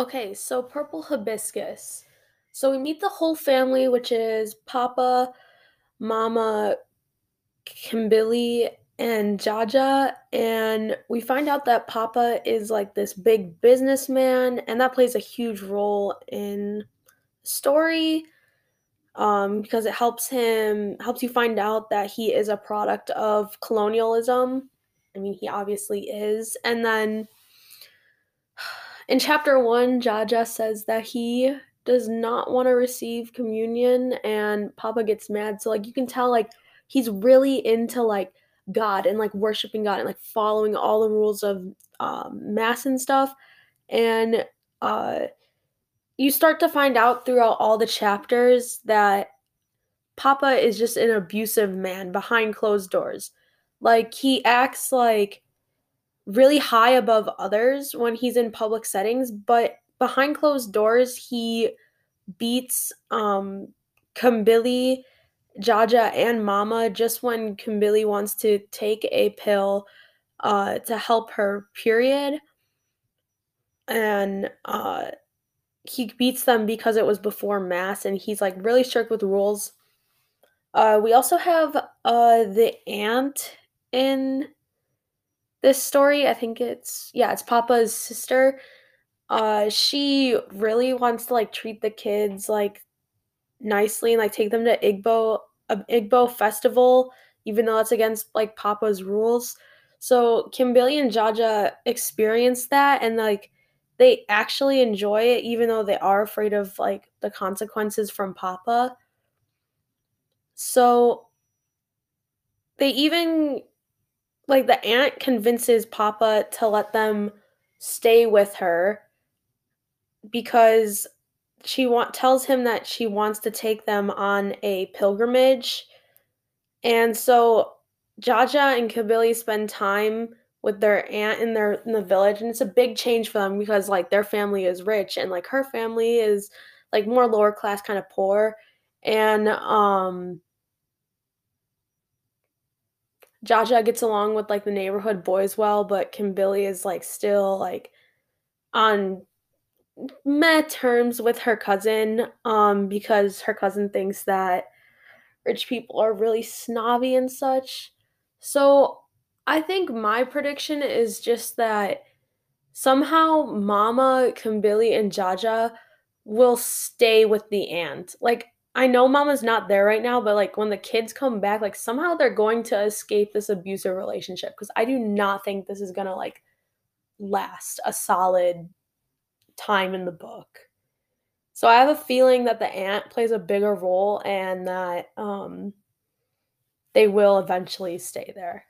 Okay, so purple hibiscus. So we meet the whole family, which is Papa, Mama, Kambili, and Jaja, and we find out that Papa is like this big businessman, and that plays a huge role in the story um, because it helps him helps you find out that he is a product of colonialism. I mean, he obviously is, and then in chapter one, Jaja says that he does not want to receive communion, and Papa gets mad. So like you can tell, like he's really into like God and like worshiping God and like following all the rules of um, mass and stuff. And uh, you start to find out throughout all the chapters that Papa is just an abusive man behind closed doors. Like he acts like really high above others when he's in public settings, but behind closed doors, he beats um Kambili, Jaja, and Mama just when Kambili wants to take a pill uh to help her period. And uh he beats them because it was before mass and he's like really strict with rules. Uh we also have uh the aunt in this story. I think it's yeah, it's Papa's sister. Uh, she really wants to like treat the kids like nicely and like take them to Igbo a Igbo festival, even though that's against like Papa's rules. So Kambili and Jaja experience that and like they actually enjoy it even though they are afraid of like the consequences from Papa. So they even like the aunt convinces Papa to let them stay with her because she want tells him that she wants to take them on a pilgrimage. And so Jaja and Kambili spend time with their aunt in their in the village and it's a big change for them because like their family is rich and like her family is like more lower class kind of poor and um Jaja gets along with like the neighborhood boys well, but Kambili is like still like on meh terms with her cousin um because her cousin thinks that rich people are really snobby and such. So I think my prediction is just that somehow Mama, Kambili, and Jaja will stay with the aunt. Like I know Mama's not there right now, but like when the kids come back, like somehow they're going to escape this abusive relationship because I do not think this is gonna like last a solid time in the book. So I have a feeling that the aunt plays a bigger role and that um they will eventually stay there.